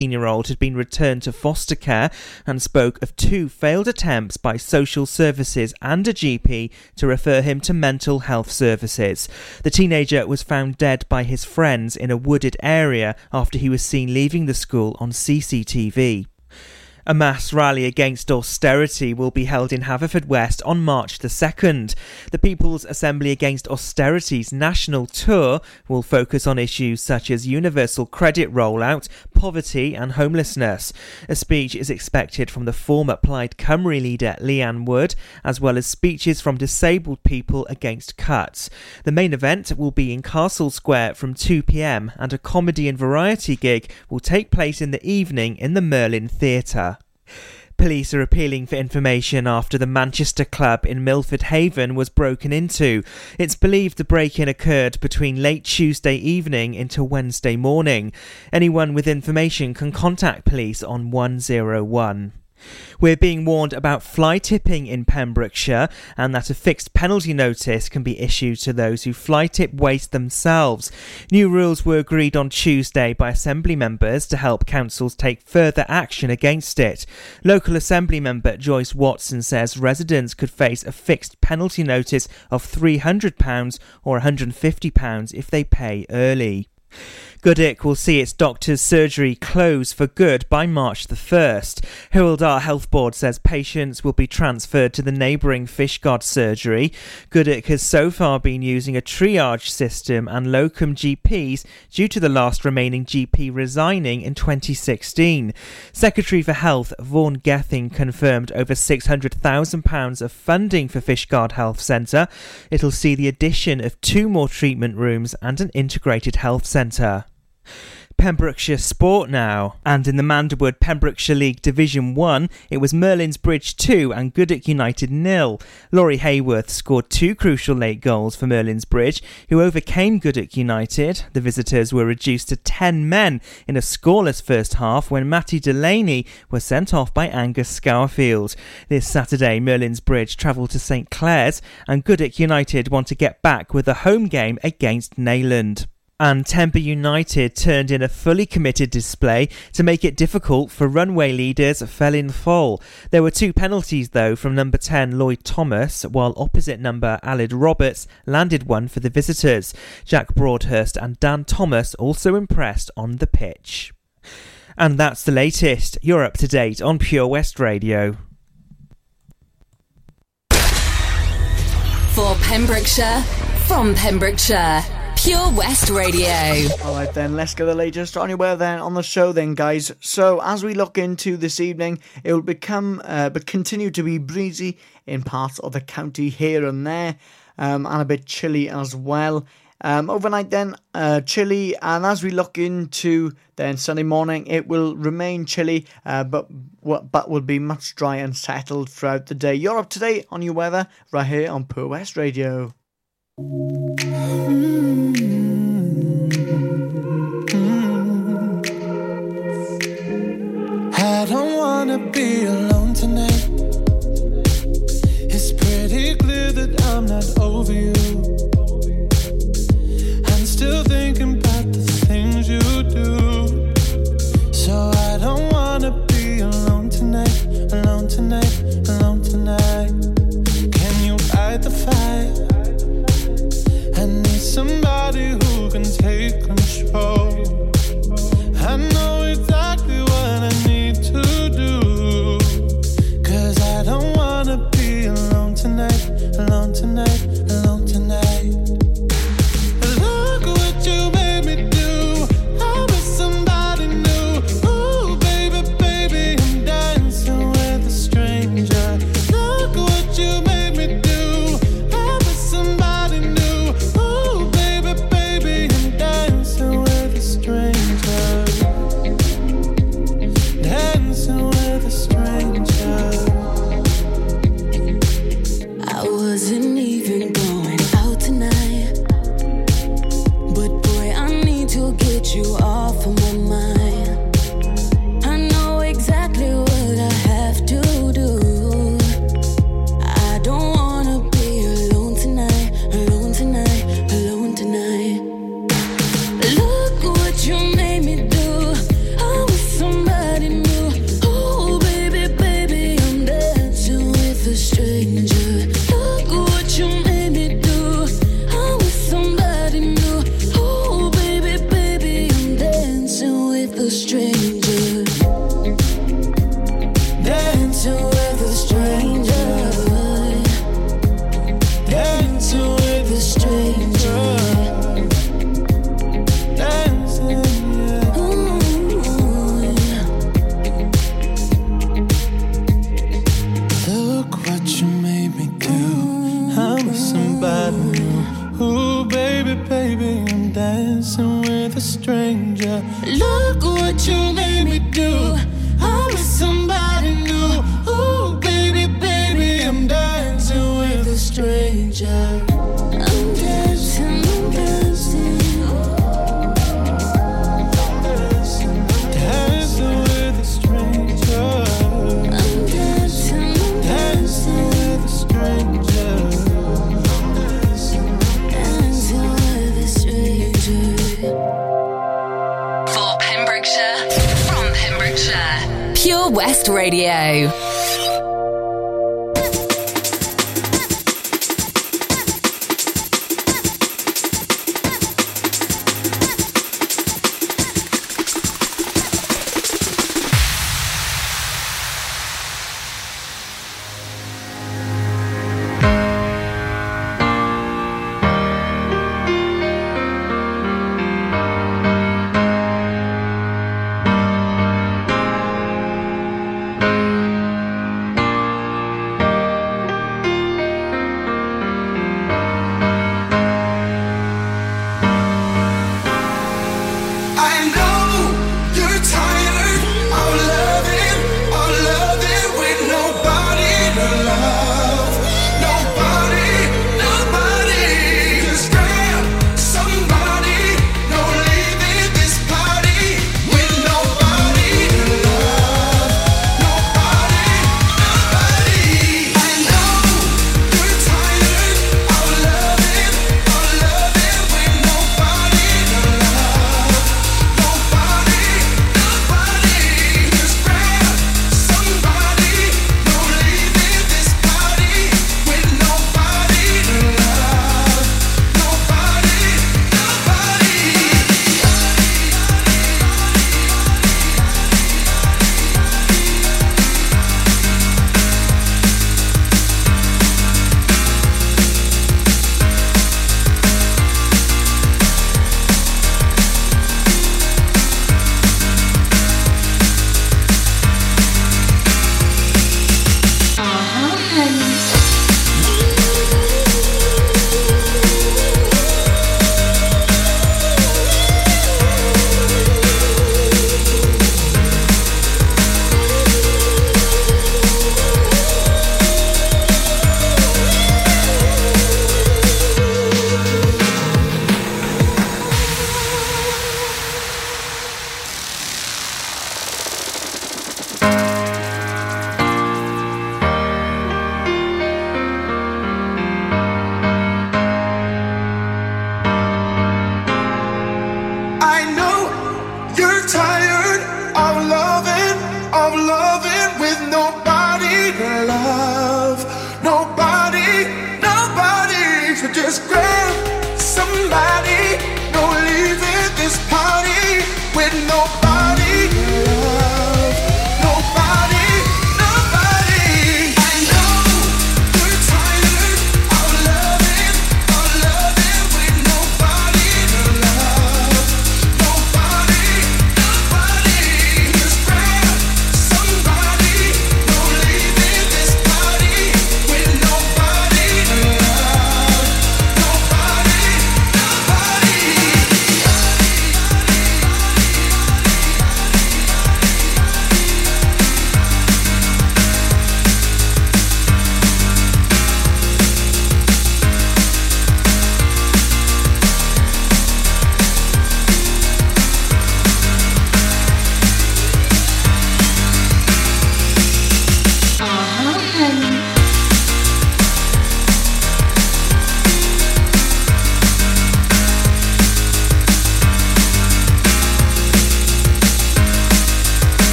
year old had been returned to foster care and spoke of two failed attempts by social services and a GP to refer him to mental health services. The teenager was found dead by his friends in a wooded area after he was seen leaving the school on CCTV. A mass rally against austerity will be held in Haverfordwest on March the 2nd. The People's Assembly Against Austerity's national tour will focus on issues such as universal credit rollout, poverty, and homelessness. A speech is expected from the former Plaid Cymru leader Leanne Wood, as well as speeches from disabled people against cuts. The main event will be in Castle Square from 2 pm, and a comedy and variety gig will take place in the evening in the Merlin Theatre. Police are appealing for information after the Manchester club in Milford Haven was broken into. It's believed the break in occurred between late Tuesday evening into Wednesday morning. Anyone with information can contact police on 101. We're being warned about fly tipping in Pembrokeshire and that a fixed penalty notice can be issued to those who fly tip waste themselves. New rules were agreed on Tuesday by Assembly members to help councils take further action against it. Local Assembly member Joyce Watson says residents could face a fixed penalty notice of £300 or £150 if they pay early. Goodwick will see its doctor's surgery close for good by March the 1st. Hywel Dda Health Board says patients will be transferred to the neighbouring Fishguard surgery. Goodwick has so far been using a triage system and locum GPs due to the last remaining GP resigning in 2016. Secretary for Health Vaughan Gething confirmed over £600,000 of funding for Fishguard Health Centre. It'll see the addition of two more treatment rooms and an integrated health centre. Pembrokeshire Sport now. And in the Manderwood Pembrokeshire League Division 1, it was Merlin's Bridge 2 and Goodwick United nil. Laurie Hayworth scored two crucial late goals for Merlin's Bridge, who overcame Goodwick United. The visitors were reduced to 10 men in a scoreless first half when Matty Delaney was sent off by Angus Scourfield. This Saturday, Merlin's Bridge travelled to St Clears and Goodwick United want to get back with a home game against Neyland and Tenby United turned in a fully committed display to make it difficult for runway leaders Felinfoel. There were two penalties though from number 10 Lloyd Thomas, while opposite number Aled Roberts landed one for the visitors. Jack Broadhurst and Dan Thomas also impressed on the pitch. And that's the latest. You're up to date on Pure West Radio. For Pembrokeshire, from Pembrokeshire. Pure West Radio. All right, then, let's get the latest on anywhere then on the show, then, guys. So, as we look into this evening, it will become, uh, but continue to be breezy in parts of the county here and there, um, and a bit chilly as well. Um, overnight, then, uh, chilly, and as we look into then Sunday morning, it will remain chilly, uh, but but will be much dry and settled throughout the day. You're up to date on your weather right here on Pure West Radio. I'm not over you. I'm still thinking stranger. Look Radio.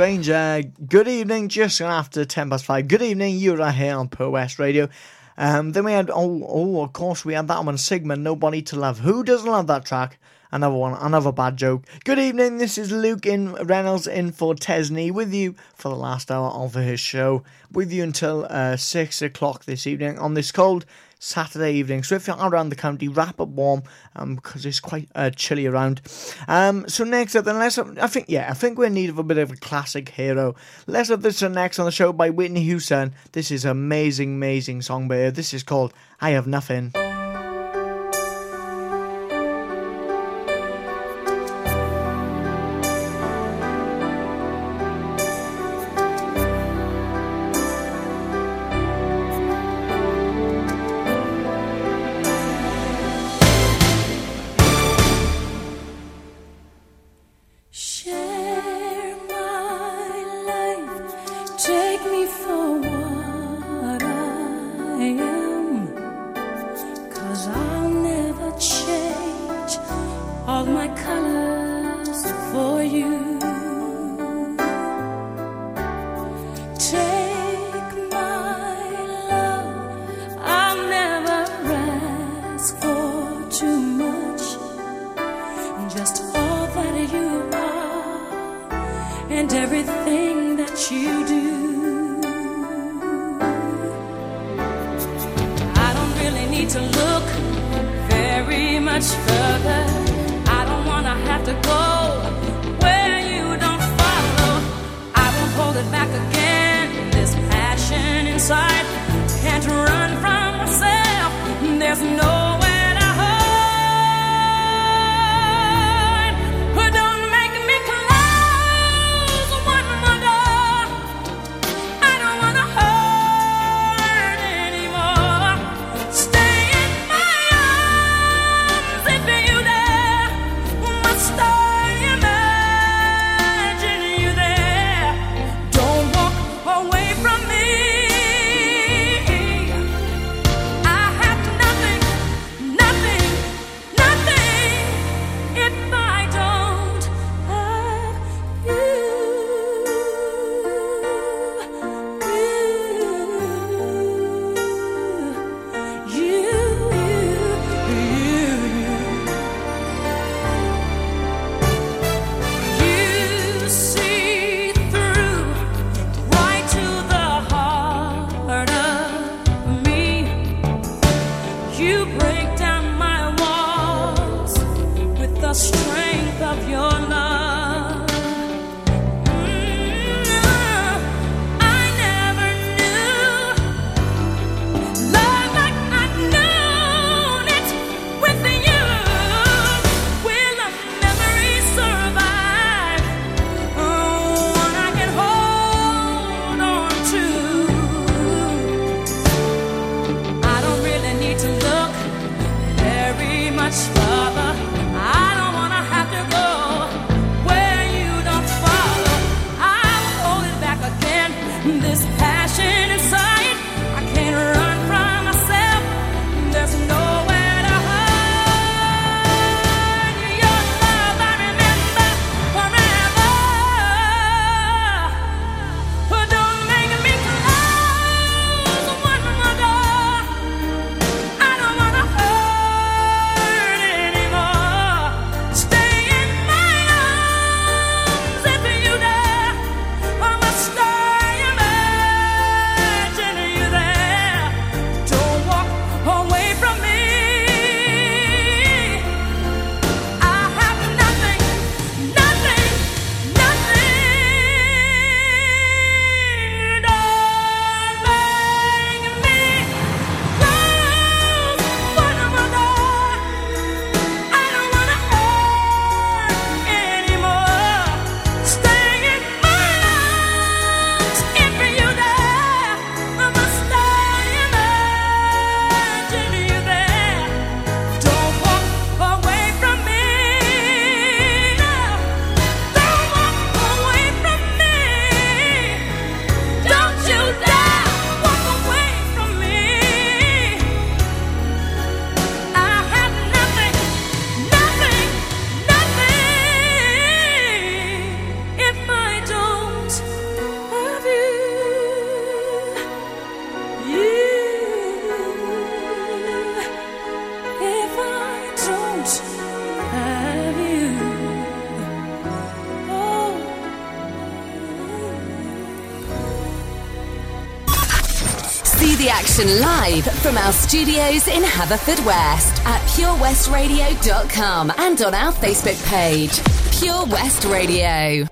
Stranger. Good evening, just after 10 past 5. Good evening, you're here on Pure West Radio. Um, then we had, oh, oh, of course, we had that one, Sigma, Nobody to Love. Who doesn't love that track? Another one, another bad joke. Good evening, this is Luke in Reynolds in for Tesni with you for the last hour of his show. With you until uh, 6 o'clock this evening on this cold Saturday evening. So if you're around the county, wrap up warm um, because it's quite uh, chilly around. Um, so next up, then let's I think yeah, I think we're in need of a bit of a classic hero. Let's have this next on the show by Whitney Houston. This is amazing, amazing song by her. This is called "I Have Nothing." of your from our studios in Haverfordwest at purewestradio.com and on our Facebook page, Pure West Radio.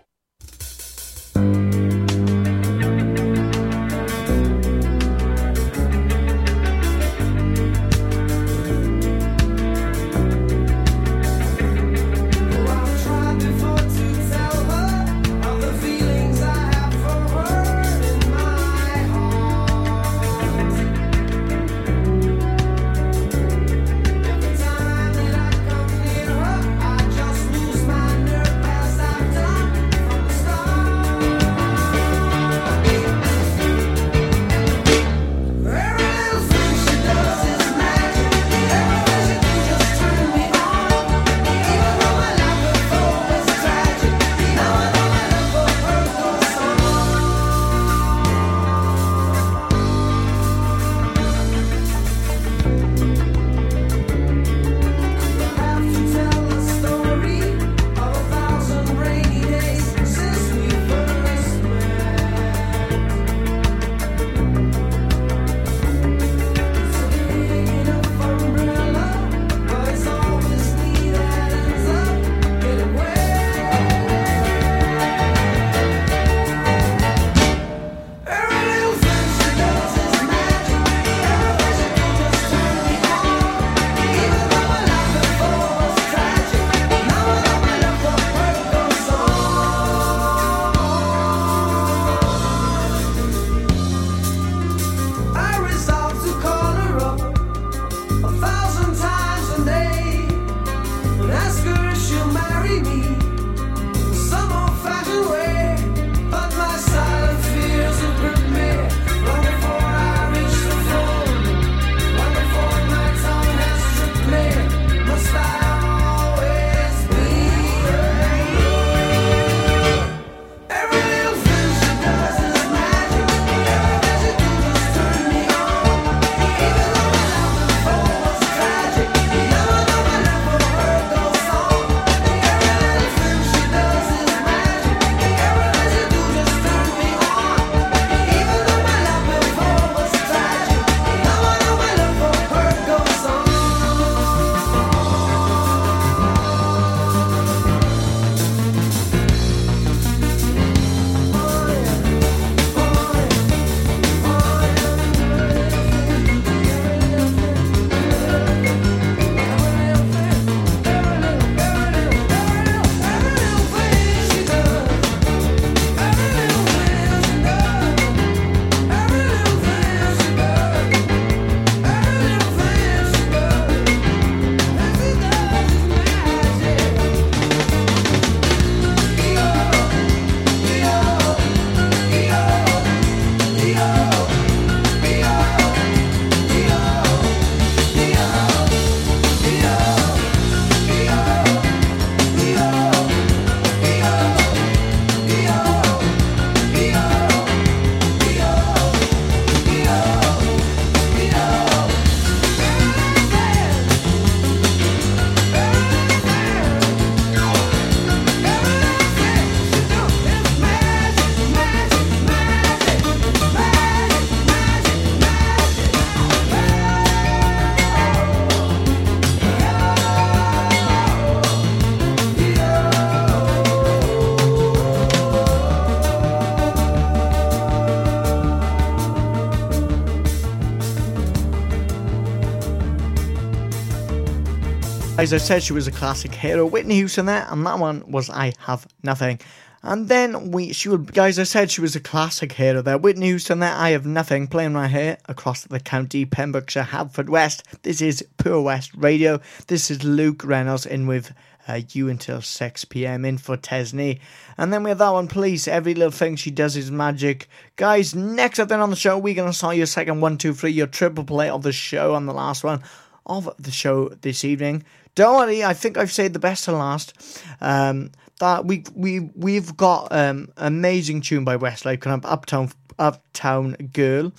As I said, she was a classic hero. Whitney Houston there, and that one was I Have Nothing. And then we, she would, guys, I said she was a classic hero there. Whitney Houston there, I Have Nothing, playing right here across the county, Pembrokeshire, West. This is Pure West Radio. This is Luke Reynolds in with uh, you until 6 pm in for Tesni. And then we have that one, Police. Every little thing she does is magic. Guys, next up then on the show, we're going to start your second one, two, three, your triple play of the show on the last one of the show this evening. Don't worry, I think I've saved the best to last. Um, that we we we've got um amazing tune by Westlife of Uptown Uptown Girl,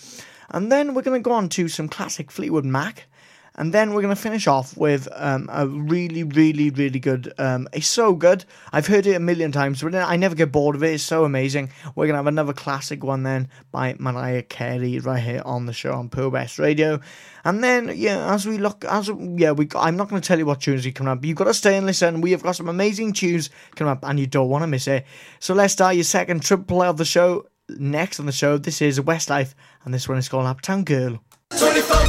and then we're gonna go on to some classic Fleetwood Mac. And then we're going to finish off with um, a really, really, really good. Um, it's so good. I've heard it a million times, but I never get bored of it. It's so amazing. We're going to have another classic one then by Mariah Carey right here on the show on Pure West Radio. And then, yeah, as we look, as yeah, we I'm not going to tell you what tunes are coming up, but you've got to stay and listen. We have got some amazing tunes coming up, and you don't want to miss it. So let's start your second triple play of the show. Next on the show, this is Westlife, and this one is called Uptown Girl. 24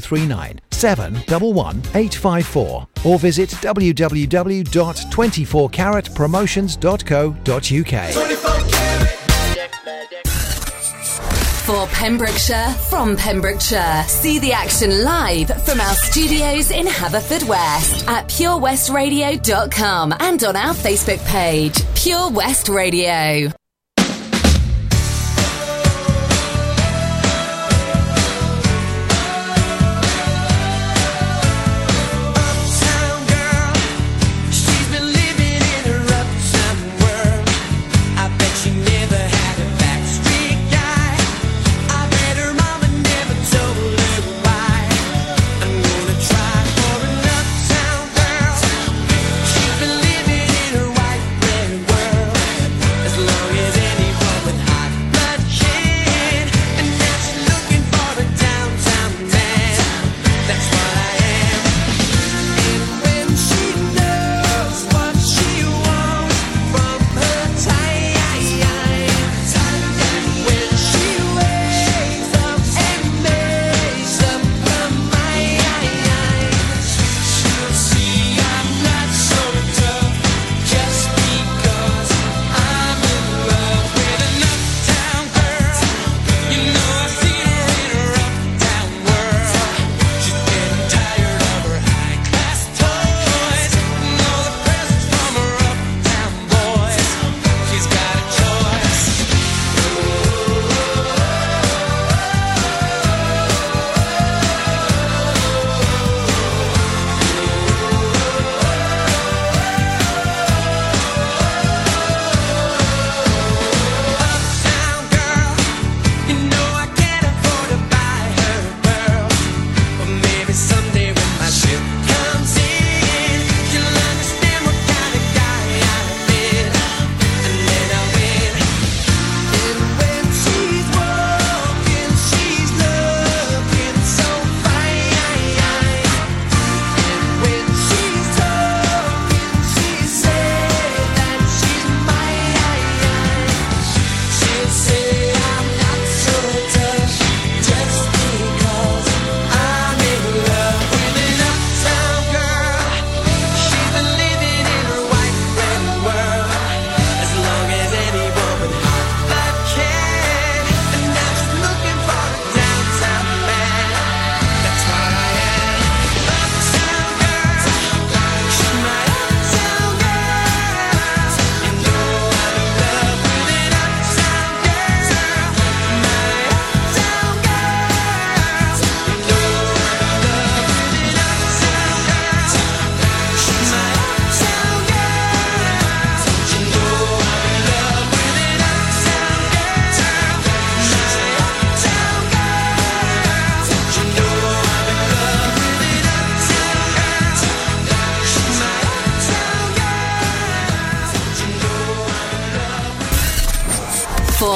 01239 711 854 or visit www.24caratpromotions.co.uk. For Pembrokeshire, from Pembrokeshire. See the action live from our studios in Haverfordwest at purewestradio.com and on our Facebook page, Pure West Radio.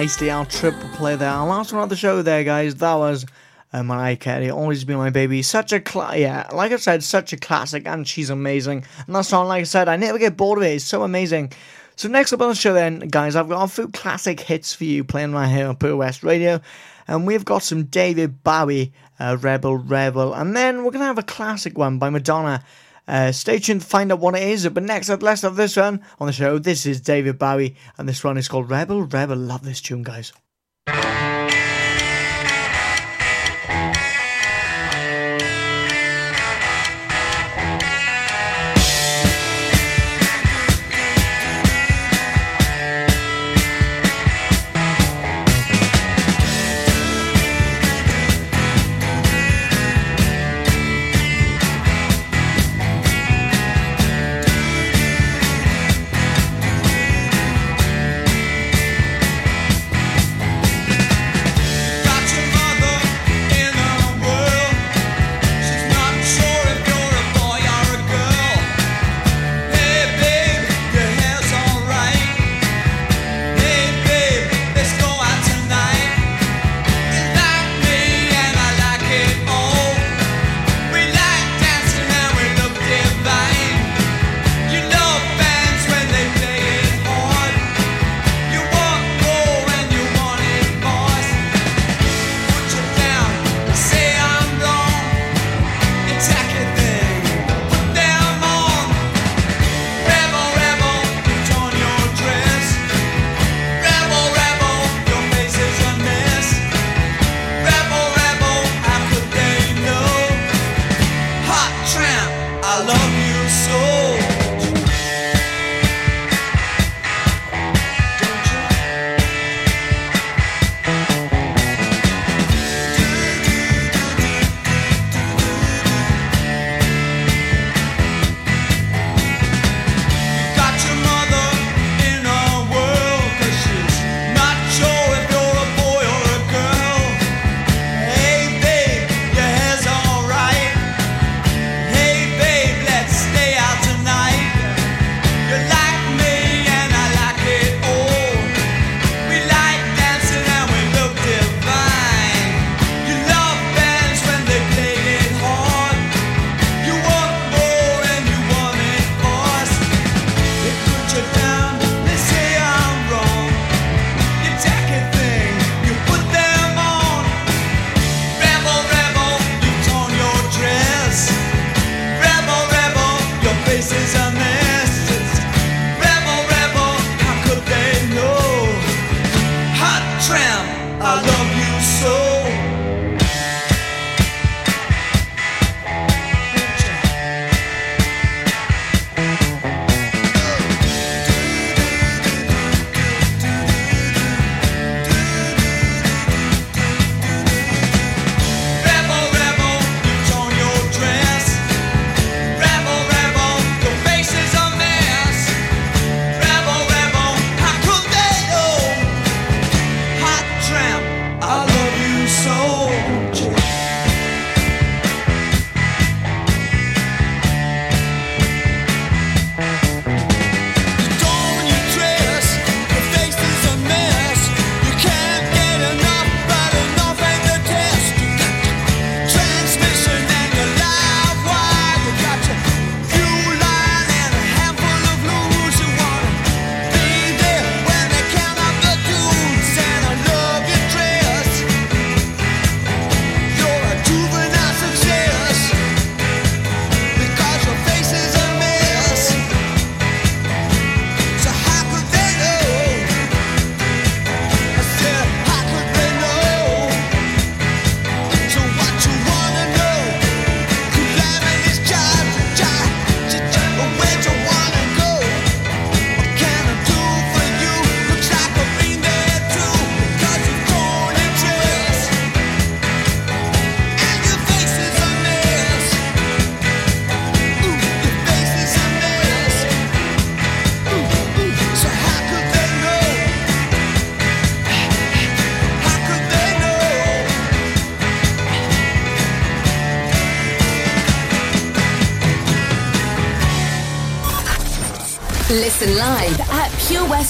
nicely our triple play there. Our last one of the show there, guys. That was uh, Mariah Carey, Always Be My Baby. Such a, cl- yeah, like I said, such a classic, and she's amazing. And that song, like I said, I never get bored of it. It's so amazing. So next up on the show then, guys, I've got a few classic hits for you playing right here on Pure West Radio. And we've got some David Bowie, uh, Rebel Rebel. And then we're going to have a classic one by Madonna. Uh, stay tuned to find out what it is. But next, up, last of this one on the show, this is David Bowie, and this one is called Rebel. Rebel, love this tune, guys.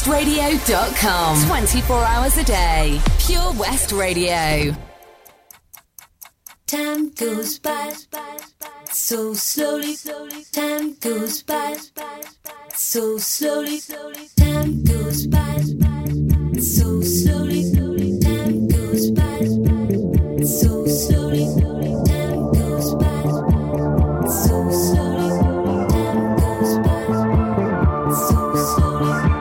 purewestradio.com. 24 hours a day. Pure West Radio. Time goes by so slowly. Time goes by so slowly. Time goes by so slowly. Time goes by so slowly. So slowly time goes by so slowly. Time goes by so slowly.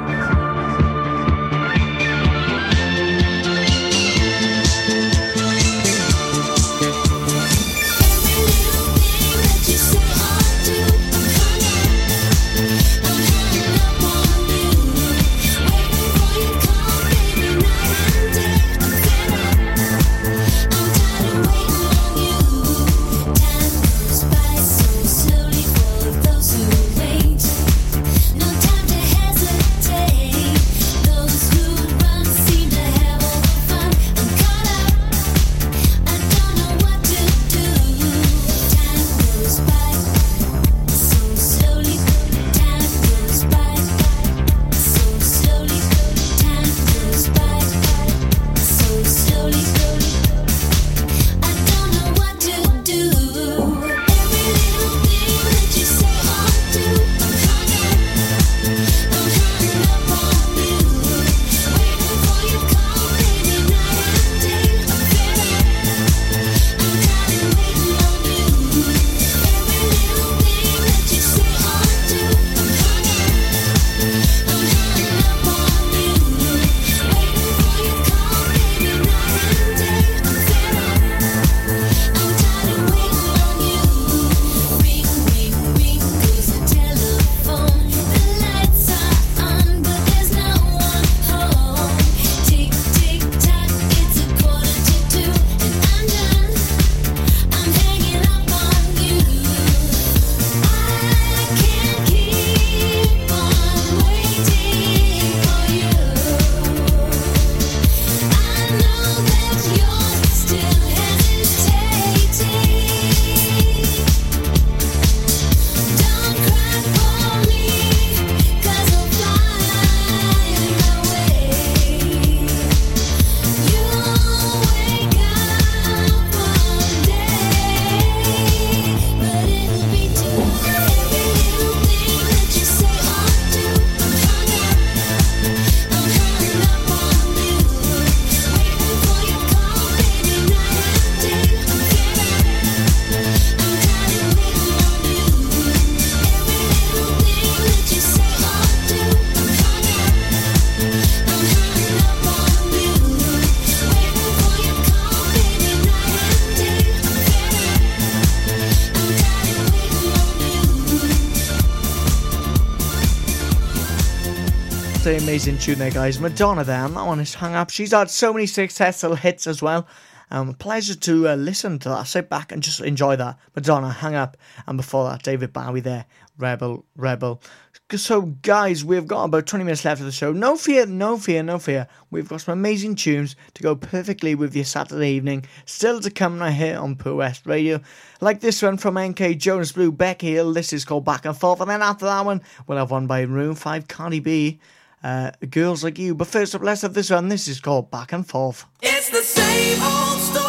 Amazing tune there, guys. Madonna there, and that one is hung up. She's had so many successful hits as well. Um, pleasure to uh, listen to that. Sit back and just enjoy that. Madonna, hung up, and before that, David Bowie there, Rebel, Rebel. So, guys, we've got about 20 minutes left of the show. No fear, no fear, no fear. We've got some amazing tunes to go perfectly with your Saturday evening. Still to come right here on Pure West Radio. Like this one from MK Jonas Blue, Becky Hill. This is called Back and Forth. And then after that one, we'll have one by Maroon 5, Cardi B. Uh, Girls Like You. But first up, let's have this one. This is called Back and Forth. It's the same old story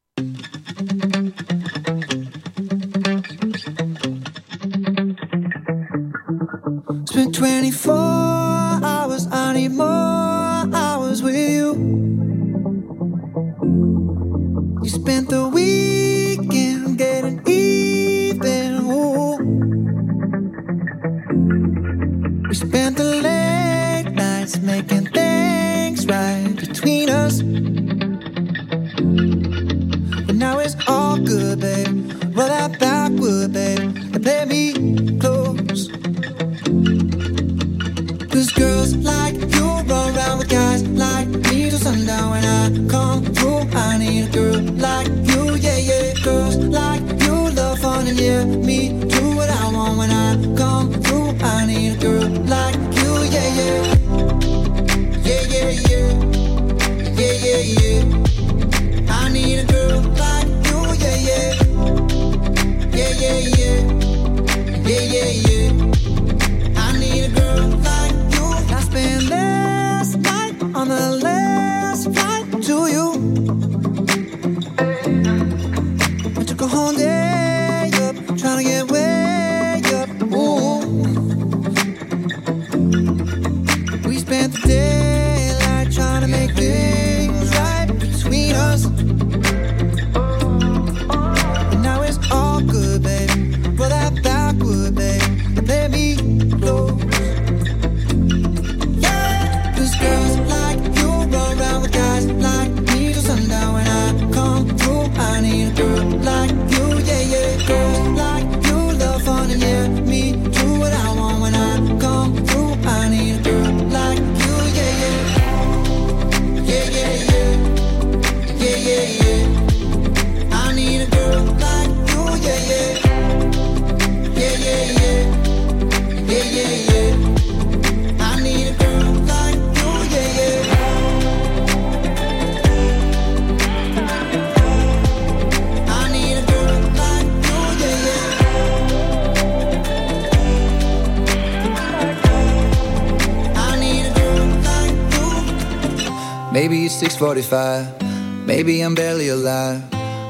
It's 645. Maybe I'm barely alive.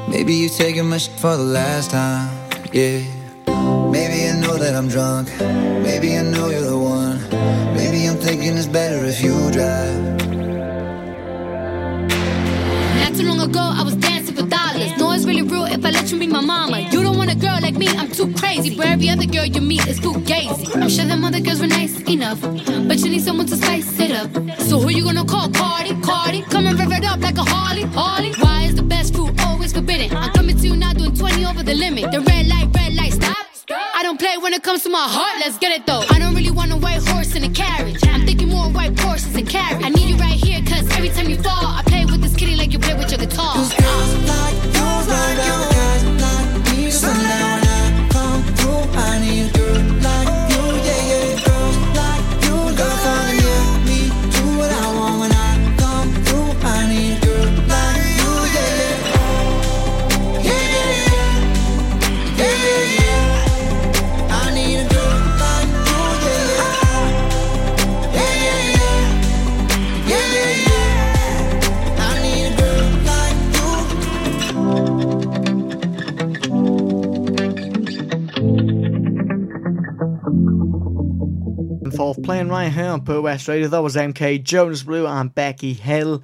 Maybe you're taking my shit for the last time. Yeah. Maybe I know that I'm drunk. Maybe I know you're the one. Maybe I'm thinking it's better if you drive. Not too long ago, I was dancing for dollars. No, it's really real if I let you be my mama. You don't want a girl like me, I'm too crazy. But every other girl you meet is fugazi. I'm sure them other girls were nice enough, but you need someone to spice it up. So who you gonna call? And Harley, Harley. Why is the best food always forbidden? I'm coming to you now doing 20 over the limit. The red light, red light, stop. I don't play when it comes to my heart, let's get it though. I don't really playing right here on Pure West Radio. That was MK, Jonas Blue, and Becky Hill.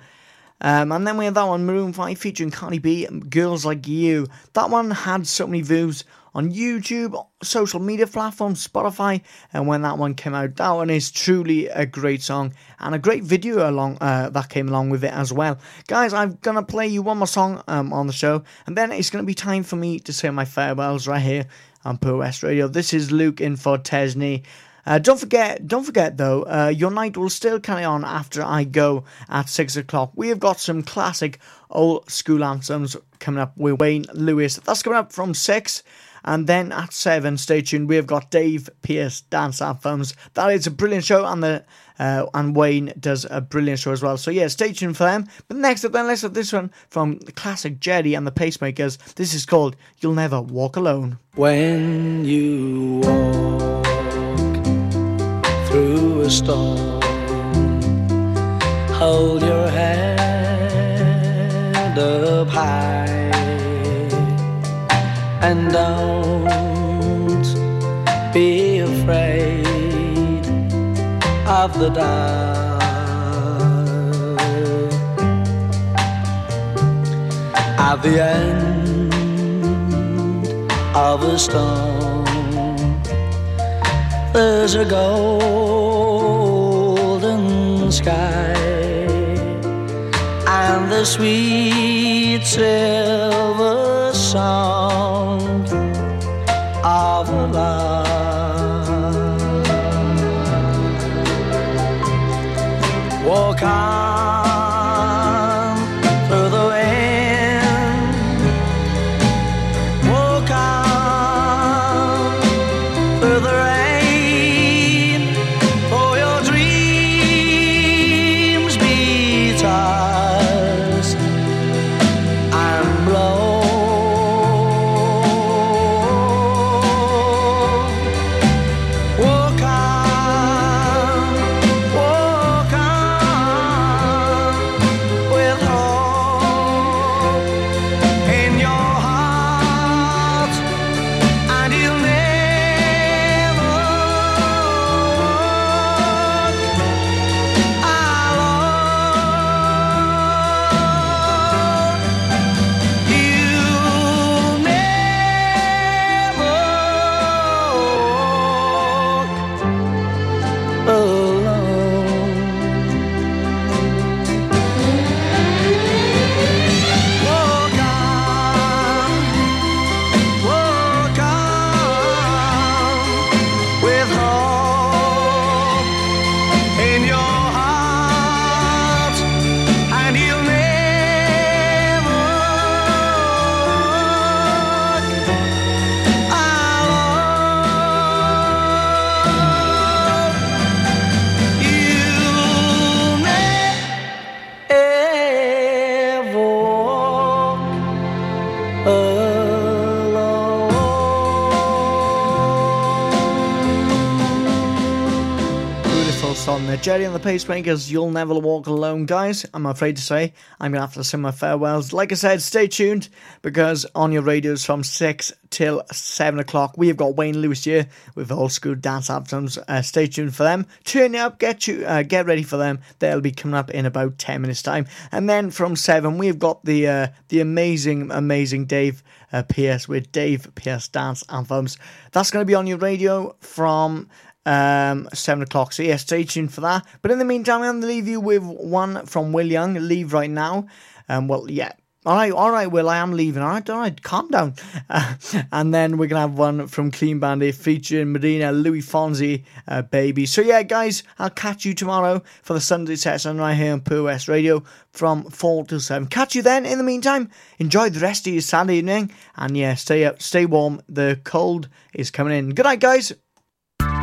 Um, and then we had that one, Maroon 5, featuring Cardi B, Girls Like You. That one had so many views on YouTube, social media platforms, Spotify, and when that one came out, that one is truly a great song and a great video along uh, that came along with it as well. Guys, I'm gonna play you one more song um, on the show, and then it's gonna be time for me to say my farewells right here on Pure West Radio. This is Luke in for Tesni. Uh, don't forget, don't forget though, uh, your night will still carry on after I go at six o'clock. We have got some classic old school anthems coming up with Wayne Lewis. That's coming up from six. And then at seven, stay tuned. We have got Dave Pearce dance anthems. That is a brilliant show, and the uh, and Wayne does a brilliant show as well. So yeah, stay tuned for them. But next up, then let's have this one from the classic Gerry and the Pacemakers. This is called "You'll Never Walk Alone." When you walk the storm. Hold your head up high and don't be afraid of the dark. At the end of a storm, there's a golden sky and the sweet silver song Gerry and the Pacemakers, You'll Never Walk Alone. Guys, I'm afraid to say I'm to have to say my farewells. Like I said, stay tuned because on your radios from 6 till 7 o'clock, we have got Wayne Lewis here with old school dance anthems. Uh, stay tuned for them. Turn up, get you, uh, get ready for them. They'll be coming up in about 10 minutes' time. And then from 7, we've got the, uh, the amazing, amazing Dave uh, Pearce with Dave Pearce Dance Anthems. That's to be on your radio from um, seven o'clock. So yeah, stay tuned for that. But in the meantime, I'm going to leave you with one from Will Young. Leave right now. Um, well, yeah. All right, all right, Will, I am leaving. All right, all right, calm down. Uh, and then we're going to have one from Clean Bandit featuring Marina Luis Fonsi, uh, Baby. So, yeah, guys, I'll catch you tomorrow for the Sunday session right here on Pure West Radio from 4 till 7. Catch you then. In the meantime, enjoy the rest of your Saturday evening. And, yeah, stay up, stay warm. The cold is coming in. Good night, guys.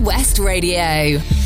West Radio.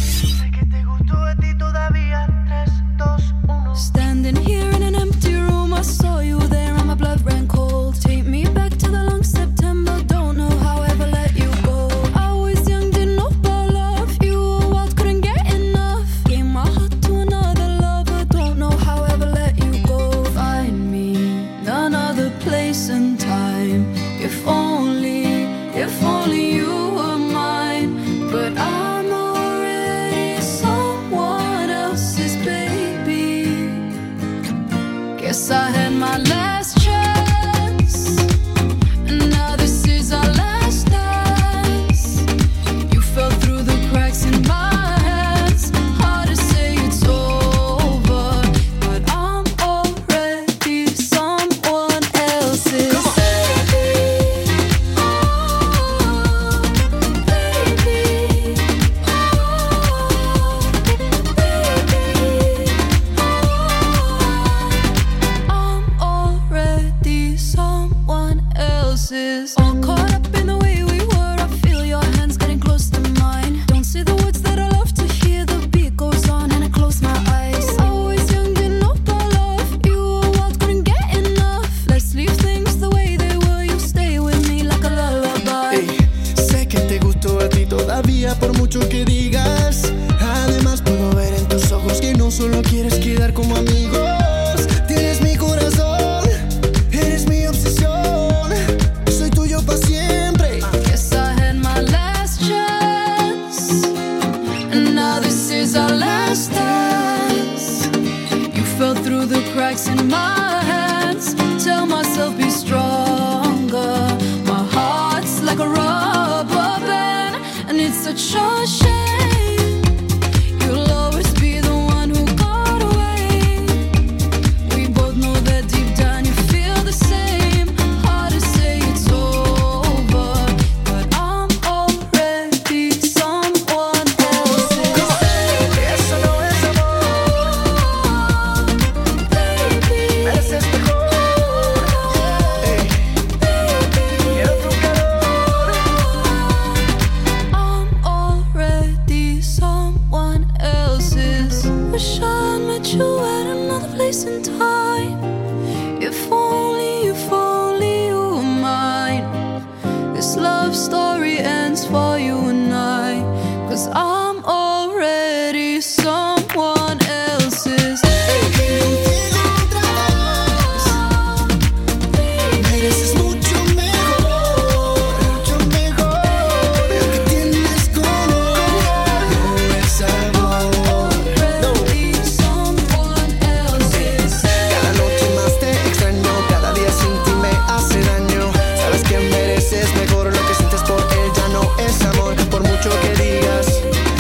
Mejor lo que sientes por él ya no es amor. Por mucho que digas,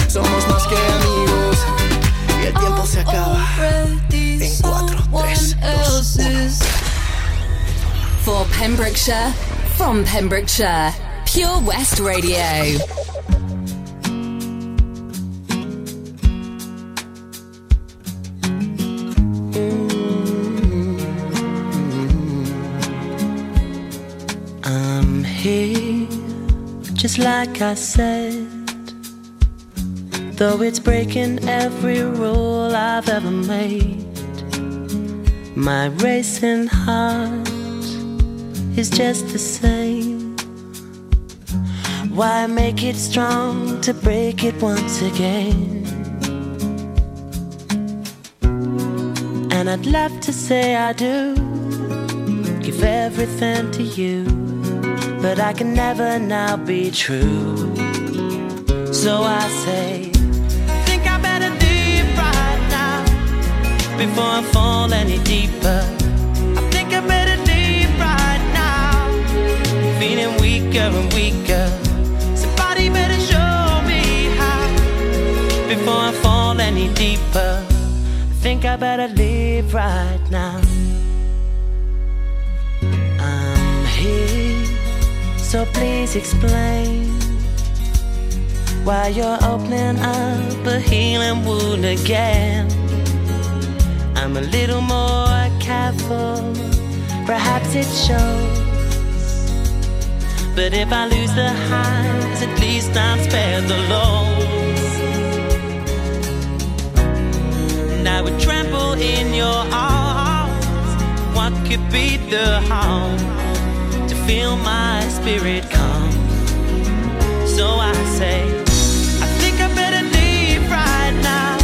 somos más que amigos y el tiempo se acaba. En cuatro, tres, dos, uno. For Pembrokeshire, from Pembrokeshire, Pure West Radio. Like I said. Though it's breaking every rule I've ever made, my racing heart is just the same. Why make it strong to break it once again? And I'd love to say I do give everything to you, but I can never now be true. So I say, think I better leave right now before I fall any deeper. I think I better leave right now, feeling weaker and weaker. Somebody better show me how before I fall any deeper. I think I better leave right now. So please explain why you're opening up a healing wound again. I'm a little more careful, perhaps it shows. But if I lose the highs, at least I'm spared the lows. And I would trample in your arms. What could be the harm feel my spirit come? So I say, I think I better leave right now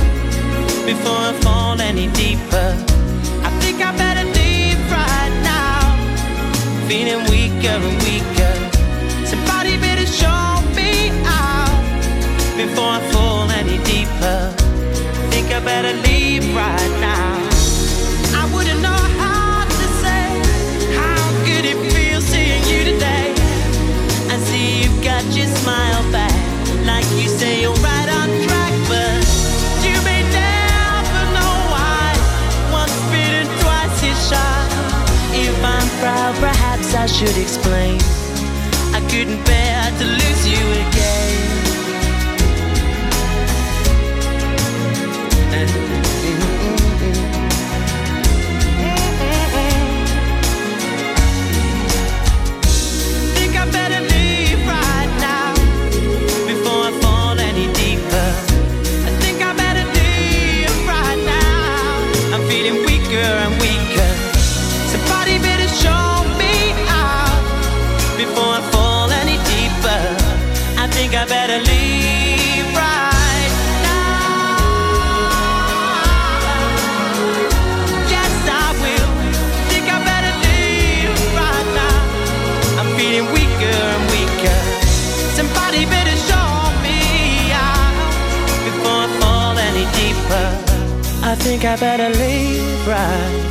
before I fall any deeper. I think I better leave right now, feeling weaker and weaker. Somebody better show me out before I fall any deeper. I think I better leave right now. I should explain. I couldn't bear to lose you again. I better leave right.